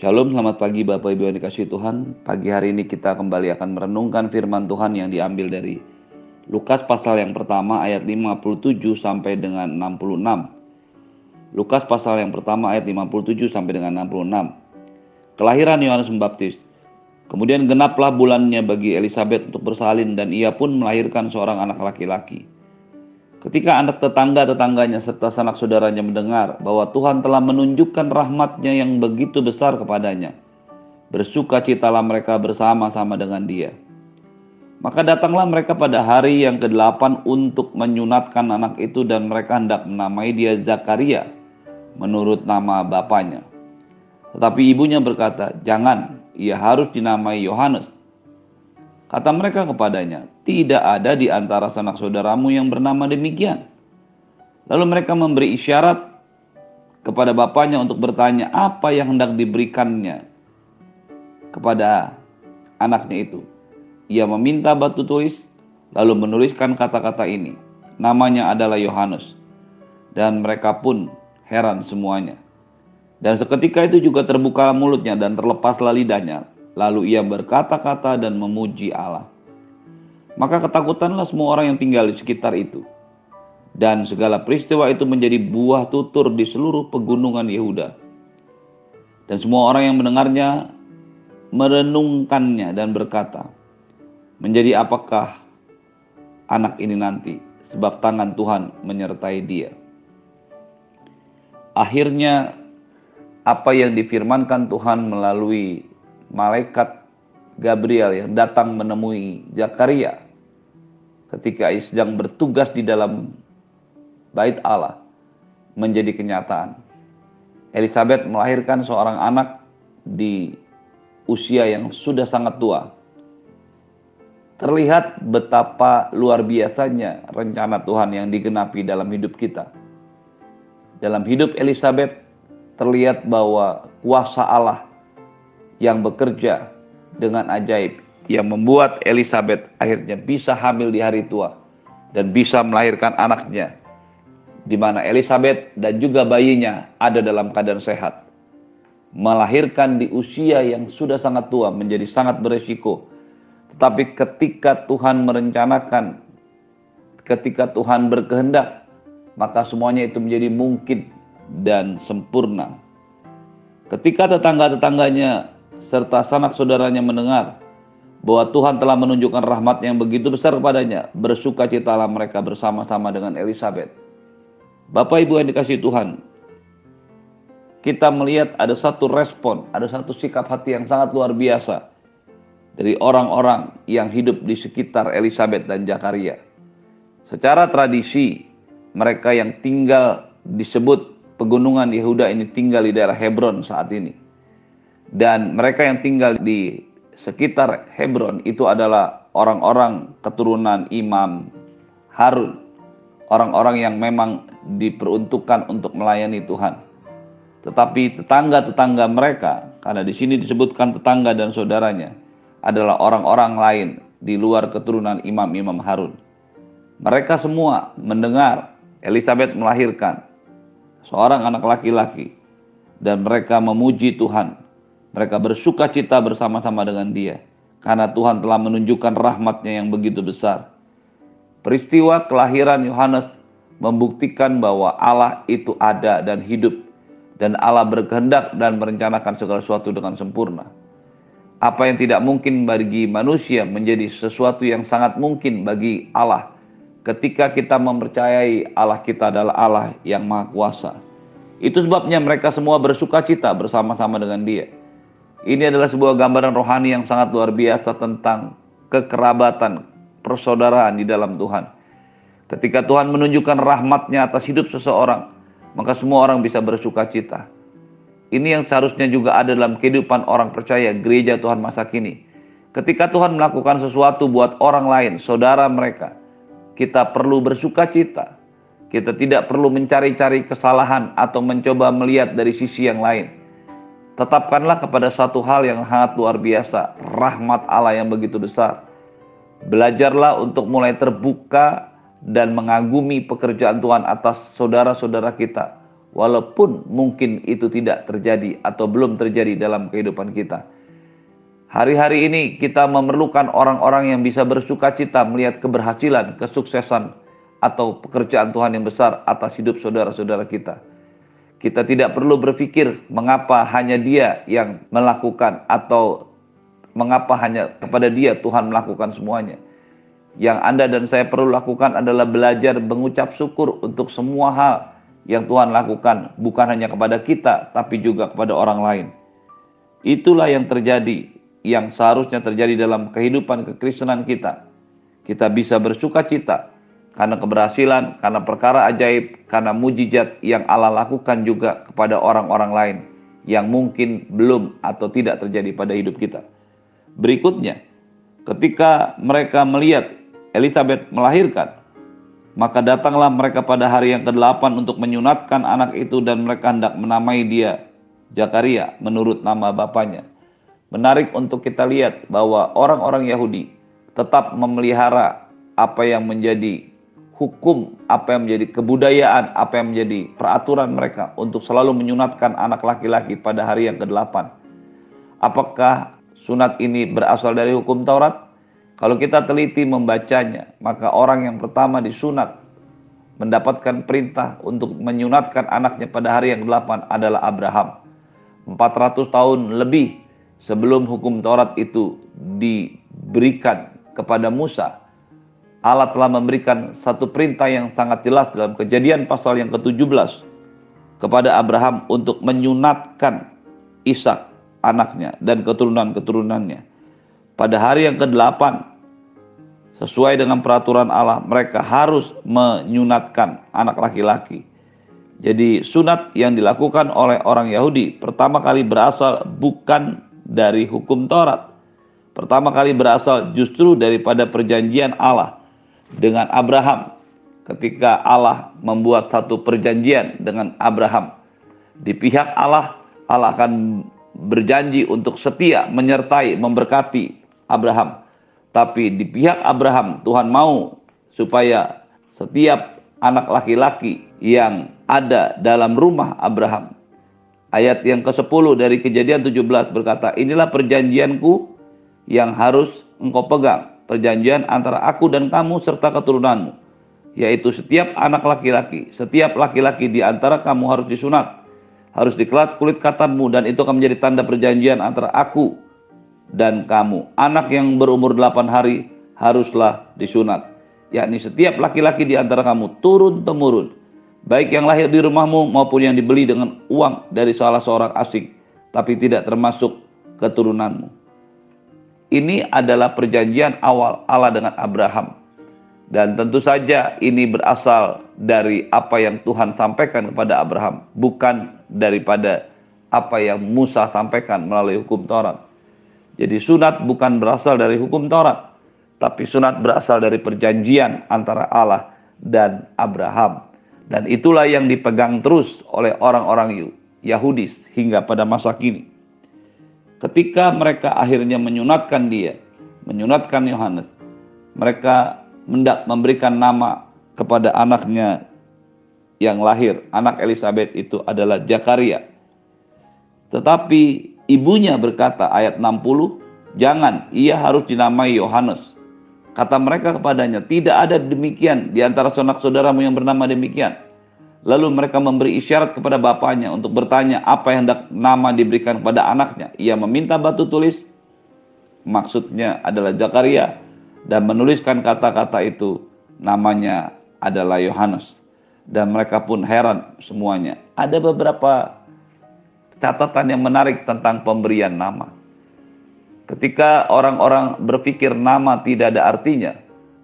Shalom, selamat pagi Bapak Ibu yang dikasih Tuhan. Pagi hari ini kita kembali akan merenungkan firman Tuhan yang diambil dari Lukas pasal yang pertama ayat 57 sampai dengan 66. Lukas pasal yang pertama ayat 57 sampai dengan 66. Kelahiran Yohanes Pembaptis. Kemudian genaplah bulannya bagi Elizabeth untuk bersalin dan ia pun melahirkan seorang anak laki-laki. Ketika anak tetangga-tetangganya serta sanak saudaranya mendengar bahwa Tuhan telah menunjukkan rahmatnya yang begitu besar kepadanya, bersuka citalah mereka bersama-sama dengan dia. Maka datanglah mereka pada hari yang ke-8 untuk menyunatkan anak itu dan mereka hendak menamai dia Zakaria menurut nama bapaknya. Tetapi ibunya berkata, jangan, ia harus dinamai Yohanes Kata mereka kepadanya, tidak ada di antara sanak saudaramu yang bernama demikian. Lalu mereka memberi isyarat kepada bapaknya untuk bertanya apa yang hendak diberikannya kepada anaknya itu. Ia meminta batu tulis, lalu menuliskan kata-kata ini. Namanya adalah Yohanes. Dan mereka pun heran semuanya. Dan seketika itu juga terbuka mulutnya dan terlepaslah lidahnya Lalu ia berkata-kata dan memuji Allah. Maka ketakutanlah semua orang yang tinggal di sekitar itu. Dan segala peristiwa itu menjadi buah tutur di seluruh pegunungan Yehuda. Dan semua orang yang mendengarnya merenungkannya dan berkata, Menjadi apakah anak ini nanti? Sebab tangan Tuhan menyertai dia. Akhirnya apa yang difirmankan Tuhan melalui malaikat Gabriel yang datang menemui Zakaria ketika ia sedang bertugas di dalam bait Allah menjadi kenyataan. Elizabeth melahirkan seorang anak di usia yang sudah sangat tua. Terlihat betapa luar biasanya rencana Tuhan yang digenapi dalam hidup kita. Dalam hidup Elizabeth terlihat bahwa kuasa Allah yang bekerja dengan ajaib yang membuat Elizabeth akhirnya bisa hamil di hari tua dan bisa melahirkan anaknya di mana Elizabeth dan juga bayinya ada dalam keadaan sehat. Melahirkan di usia yang sudah sangat tua menjadi sangat beresiko. Tetapi ketika Tuhan merencanakan, ketika Tuhan berkehendak, maka semuanya itu menjadi mungkin dan sempurna. Ketika tetangga-tetangganya serta sanak saudaranya mendengar bahwa Tuhan telah menunjukkan rahmat yang begitu besar kepadanya, bersukacitalah mereka bersama-sama dengan Elizabeth. Bapak Ibu yang dikasih Tuhan, kita melihat ada satu respon, ada satu sikap hati yang sangat luar biasa dari orang-orang yang hidup di sekitar Elizabeth dan Zakaria. Secara tradisi, mereka yang tinggal disebut pegunungan Yehuda ini tinggal di daerah Hebron saat ini dan mereka yang tinggal di sekitar Hebron itu adalah orang-orang keturunan Imam Harun, orang-orang yang memang diperuntukkan untuk melayani Tuhan. Tetapi tetangga-tetangga mereka, karena di sini disebutkan tetangga dan saudaranya, adalah orang-orang lain di luar keturunan imam-imam Harun. Mereka semua mendengar Elizabeth melahirkan seorang anak laki-laki dan mereka memuji Tuhan mereka bersuka cita bersama-sama dengan dia. Karena Tuhan telah menunjukkan rahmatnya yang begitu besar. Peristiwa kelahiran Yohanes membuktikan bahwa Allah itu ada dan hidup. Dan Allah berkehendak dan merencanakan segala sesuatu dengan sempurna. Apa yang tidak mungkin bagi manusia menjadi sesuatu yang sangat mungkin bagi Allah. Ketika kita mempercayai Allah kita adalah Allah yang maha kuasa. Itu sebabnya mereka semua bersuka cita bersama-sama dengan dia. Ini adalah sebuah gambaran rohani yang sangat luar biasa tentang kekerabatan, persaudaraan di dalam Tuhan. Ketika Tuhan menunjukkan rahmatnya atas hidup seseorang, maka semua orang bisa bersuka cita. Ini yang seharusnya juga ada dalam kehidupan orang percaya gereja Tuhan masa kini. Ketika Tuhan melakukan sesuatu buat orang lain, saudara mereka, kita perlu bersuka cita. Kita tidak perlu mencari-cari kesalahan atau mencoba melihat dari sisi yang lain Tetapkanlah kepada satu hal yang sangat luar biasa, rahmat Allah yang begitu besar. Belajarlah untuk mulai terbuka dan mengagumi pekerjaan Tuhan atas saudara-saudara kita, walaupun mungkin itu tidak terjadi atau belum terjadi dalam kehidupan kita. Hari-hari ini kita memerlukan orang-orang yang bisa bersuka cita melihat keberhasilan, kesuksesan, atau pekerjaan Tuhan yang besar atas hidup saudara-saudara kita. Kita tidak perlu berpikir mengapa hanya dia yang melakukan atau mengapa hanya kepada dia Tuhan melakukan semuanya. Yang Anda dan saya perlu lakukan adalah belajar mengucap syukur untuk semua hal yang Tuhan lakukan, bukan hanya kepada kita, tapi juga kepada orang lain. Itulah yang terjadi yang seharusnya terjadi dalam kehidupan kekristenan kita. Kita bisa bersuka cita karena keberhasilan, karena perkara ajaib, karena mujizat yang Allah lakukan juga kepada orang-orang lain yang mungkin belum atau tidak terjadi pada hidup kita. Berikutnya, ketika mereka melihat Elizabeth melahirkan, maka datanglah mereka pada hari yang ke-8 untuk menyunatkan anak itu dan mereka hendak menamai dia Jakaria menurut nama bapaknya. Menarik untuk kita lihat bahwa orang-orang Yahudi tetap memelihara apa yang menjadi hukum, apa yang menjadi kebudayaan, apa yang menjadi peraturan mereka untuk selalu menyunatkan anak laki-laki pada hari yang ke-8. Apakah sunat ini berasal dari hukum Taurat? Kalau kita teliti membacanya, maka orang yang pertama disunat mendapatkan perintah untuk menyunatkan anaknya pada hari yang ke-8 adalah Abraham. 400 tahun lebih sebelum hukum Taurat itu diberikan kepada Musa, Allah telah memberikan satu perintah yang sangat jelas dalam kejadian pasal yang ke-17 kepada Abraham untuk menyunatkan Ishak anaknya dan keturunan-keturunannya. Pada hari yang ke-8 sesuai dengan peraturan Allah mereka harus menyunatkan anak laki-laki. Jadi sunat yang dilakukan oleh orang Yahudi pertama kali berasal bukan dari hukum Taurat. Pertama kali berasal justru daripada perjanjian Allah dengan Abraham ketika Allah membuat satu perjanjian dengan Abraham. Di pihak Allah, Allah akan berjanji untuk setia menyertai, memberkati Abraham. Tapi di pihak Abraham, Tuhan mau supaya setiap anak laki-laki yang ada dalam rumah Abraham Ayat yang ke-10 dari kejadian 17 berkata, Inilah perjanjianku yang harus engkau pegang. Perjanjian antara aku dan kamu serta keturunanmu. Yaitu setiap anak laki-laki, setiap laki-laki di antara kamu harus disunat. Harus dikelat kulit katanmu dan itu akan menjadi tanda perjanjian antara aku dan kamu. Anak yang berumur 8 hari haruslah disunat. Yakni setiap laki-laki di antara kamu turun-temurun baik yang lahir di rumahmu maupun yang dibeli dengan uang dari salah seorang asing, tapi tidak termasuk keturunanmu. Ini adalah perjanjian awal Allah dengan Abraham. Dan tentu saja ini berasal dari apa yang Tuhan sampaikan kepada Abraham, bukan daripada apa yang Musa sampaikan melalui hukum Taurat. Jadi sunat bukan berasal dari hukum Taurat, tapi sunat berasal dari perjanjian antara Allah dan Abraham. Dan itulah yang dipegang terus oleh orang-orang Yahudi hingga pada masa kini. Ketika mereka akhirnya menyunatkan dia, menyunatkan Yohanes, mereka mendak memberikan nama kepada anaknya yang lahir, anak Elizabeth itu adalah Jakaria. Tetapi ibunya berkata ayat 60, jangan, ia harus dinamai Yohanes. Kata mereka kepadanya, tidak ada demikian di antara sanak saudaramu yang bernama demikian. Lalu mereka memberi isyarat kepada bapaknya untuk bertanya apa yang hendak nama diberikan kepada anaknya. Ia meminta batu tulis, maksudnya adalah Zakaria, dan menuliskan kata-kata itu namanya adalah Yohanes. Dan mereka pun heran semuanya. Ada beberapa catatan yang menarik tentang pemberian nama. Ketika orang-orang berpikir nama tidak ada artinya,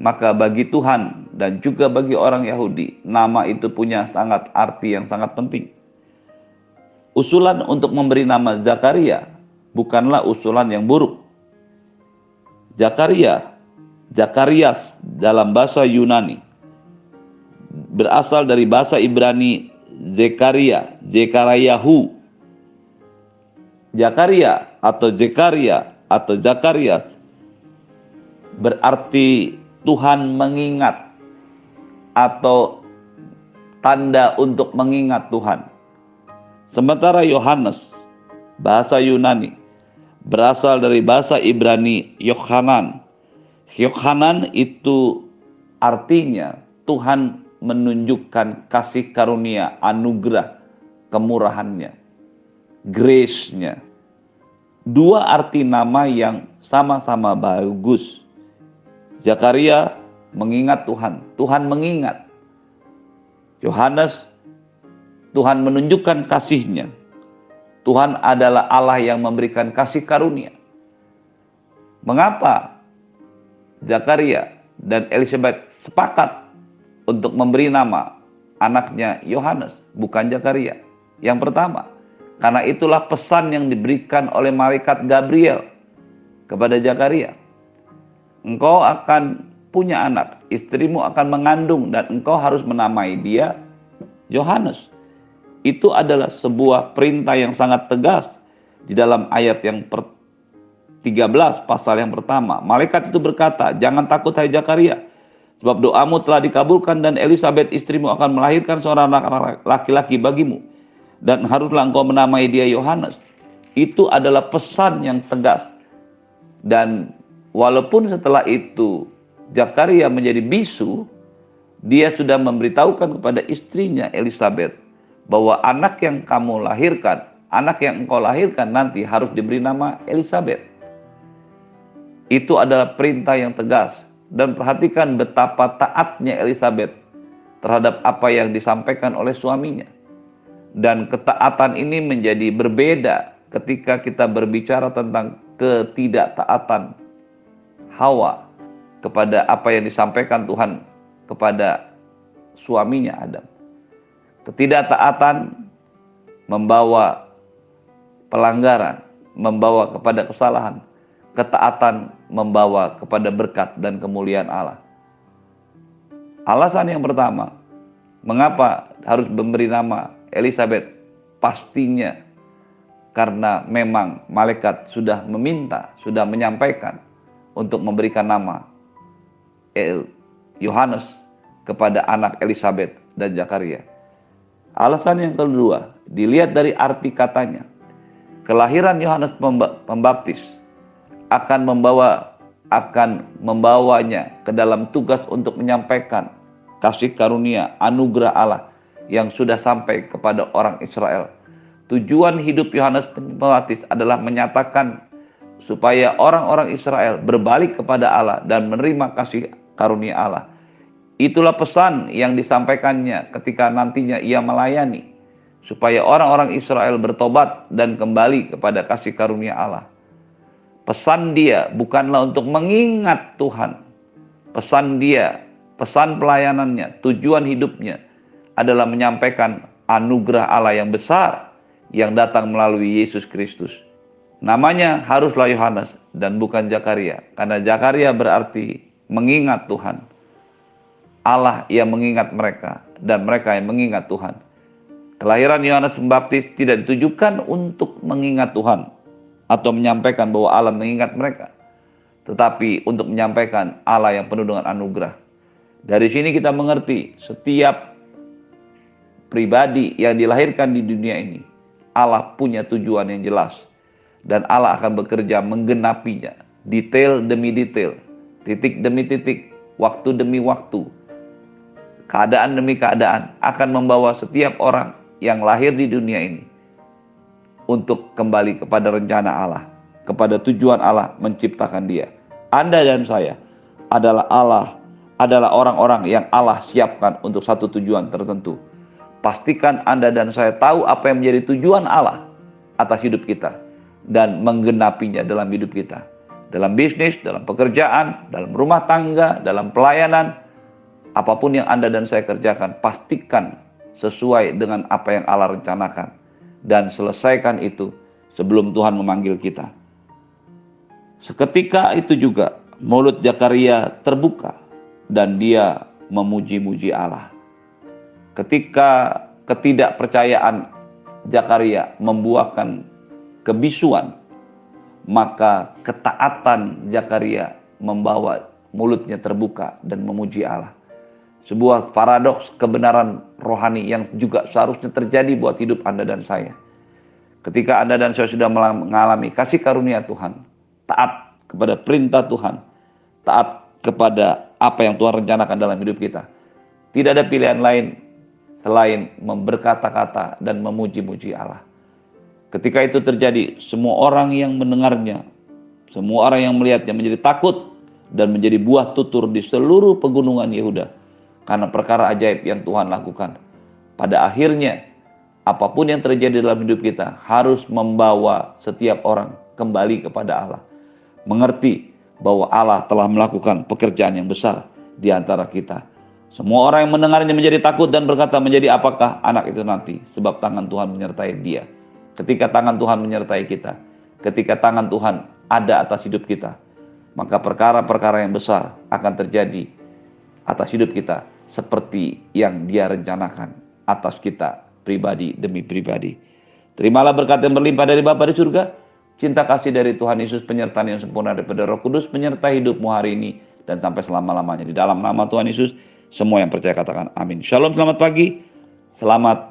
maka bagi Tuhan dan juga bagi orang Yahudi, nama itu punya sangat arti yang sangat penting. Usulan untuk memberi nama Zakaria bukanlah usulan yang buruk. Zakaria, Zakarias dalam bahasa Yunani berasal dari bahasa Ibrani Zekaria, Zekariahu. Zakaria atau Zekaria atau Zakarias berarti Tuhan mengingat atau tanda untuk mengingat Tuhan. Sementara Yohanes, bahasa Yunani, berasal dari bahasa Ibrani Yohanan. Yohanan itu artinya Tuhan menunjukkan kasih karunia, anugerah, kemurahannya, grace-nya. Dua arti nama yang sama-sama bagus. Zakaria mengingat Tuhan, Tuhan mengingat. Yohanes, Tuhan menunjukkan kasihnya. Tuhan adalah Allah yang memberikan kasih karunia. Mengapa Zakaria dan Elizabeth sepakat untuk memberi nama anaknya Yohanes, bukan Zakaria? Yang pertama, karena itulah pesan yang diberikan oleh malaikat Gabriel kepada Zakaria. Engkau akan punya anak, istrimu akan mengandung dan engkau harus menamai dia Yohanes. Itu adalah sebuah perintah yang sangat tegas di dalam ayat yang per 13 pasal yang pertama. Malaikat itu berkata, "Jangan takut hai Zakaria, sebab doamu telah dikabulkan dan Elizabeth istrimu akan melahirkan seorang laki-laki bagimu dan haruslah engkau menamai dia Yohanes. Itu adalah pesan yang tegas. Dan walaupun setelah itu Zakaria menjadi bisu, dia sudah memberitahukan kepada istrinya Elizabeth bahwa anak yang kamu lahirkan, anak yang engkau lahirkan nanti harus diberi nama Elizabeth. Itu adalah perintah yang tegas dan perhatikan betapa taatnya Elizabeth terhadap apa yang disampaikan oleh suaminya. Dan ketaatan ini menjadi berbeda ketika kita berbicara tentang ketidaktaatan Hawa kepada apa yang disampaikan Tuhan kepada suaminya Adam. Ketidaktaatan membawa pelanggaran, membawa kepada kesalahan. Ketaatan membawa kepada berkat dan kemuliaan Allah. Alasan yang pertama, mengapa harus memberi nama Elizabeth pastinya karena memang malaikat sudah meminta, sudah menyampaikan untuk memberikan nama Yohanes kepada anak Elizabeth dan Zakaria. Alasan yang kedua, dilihat dari arti katanya. Kelahiran Yohanes Pembaptis akan membawa akan membawanya ke dalam tugas untuk menyampaikan kasih karunia anugerah Allah yang sudah sampai kepada orang Israel. Tujuan hidup Yohanes Pembaptis adalah menyatakan supaya orang-orang Israel berbalik kepada Allah dan menerima kasih karunia Allah. Itulah pesan yang disampaikannya ketika nantinya ia melayani supaya orang-orang Israel bertobat dan kembali kepada kasih karunia Allah. Pesan dia bukanlah untuk mengingat Tuhan. Pesan dia, pesan pelayanannya, tujuan hidupnya adalah menyampaikan anugerah Allah yang besar yang datang melalui Yesus Kristus. Namanya haruslah Yohanes dan bukan Zakaria, karena Zakaria berarti mengingat Tuhan. Allah yang mengingat mereka dan mereka yang mengingat Tuhan. Kelahiran Yohanes Pembaptis tidak ditujukan untuk mengingat Tuhan atau menyampaikan bahwa Allah mengingat mereka, tetapi untuk menyampaikan Allah yang penuh dengan anugerah. Dari sini kita mengerti setiap pribadi yang dilahirkan di dunia ini, Allah punya tujuan yang jelas. Dan Allah akan bekerja menggenapinya. Detail demi detail. Titik demi titik. Waktu demi waktu. Keadaan demi keadaan akan membawa setiap orang yang lahir di dunia ini untuk kembali kepada rencana Allah, kepada tujuan Allah menciptakan dia. Anda dan saya adalah Allah, adalah orang-orang yang Allah siapkan untuk satu tujuan tertentu Pastikan Anda dan saya tahu apa yang menjadi tujuan Allah atas hidup kita dan menggenapinya dalam hidup kita. Dalam bisnis, dalam pekerjaan, dalam rumah tangga, dalam pelayanan, apa pun yang Anda dan saya kerjakan, pastikan sesuai dengan apa yang Allah rencanakan dan selesaikan itu sebelum Tuhan memanggil kita. Seketika itu juga mulut Zakaria terbuka dan dia memuji-muji Allah ketika ketidakpercayaan Zakaria membuahkan kebisuan, maka ketaatan Zakaria membawa mulutnya terbuka dan memuji Allah. sebuah paradoks kebenaran rohani yang juga seharusnya terjadi buat hidup Anda dan saya. Ketika Anda dan saya sudah mengalami kasih karunia Tuhan, taat kepada perintah Tuhan, taat kepada apa yang Tuhan rencanakan dalam hidup kita. Tidak ada pilihan lain selain memberkata-kata dan memuji-muji Allah. Ketika itu terjadi, semua orang yang mendengarnya, semua orang yang melihatnya menjadi takut dan menjadi buah tutur di seluruh pegunungan Yehuda karena perkara ajaib yang Tuhan lakukan. Pada akhirnya, apa pun yang terjadi dalam hidup kita harus membawa setiap orang kembali kepada Allah. Mengerti bahwa Allah telah melakukan pekerjaan yang besar di antara kita. Semua orang yang mendengarnya menjadi takut dan berkata menjadi apakah anak itu nanti sebab tangan Tuhan menyertai dia ketika tangan Tuhan menyertai kita, ketika tangan Tuhan ada atas hidup kita, maka perkara-perkara yang besar akan terjadi atas hidup kita seperti yang dia rencanakan atas kita pribadi demi pribadi. Terimalah berkat yang berlimpah dari Bapa di surga, cinta kasih dari Tuhan Yesus, penyertaan yang sempurna daripada Roh Kudus, menyertai hidupmu hari ini dan sampai selama-lamanya. Di dalam nama Tuhan Yesus, semua yang percaya katakan amin. Shalom, selamat pagi. Selamat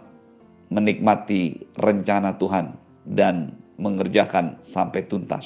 menikmati rencana Tuhan dan mengerjakan sampai tuntas.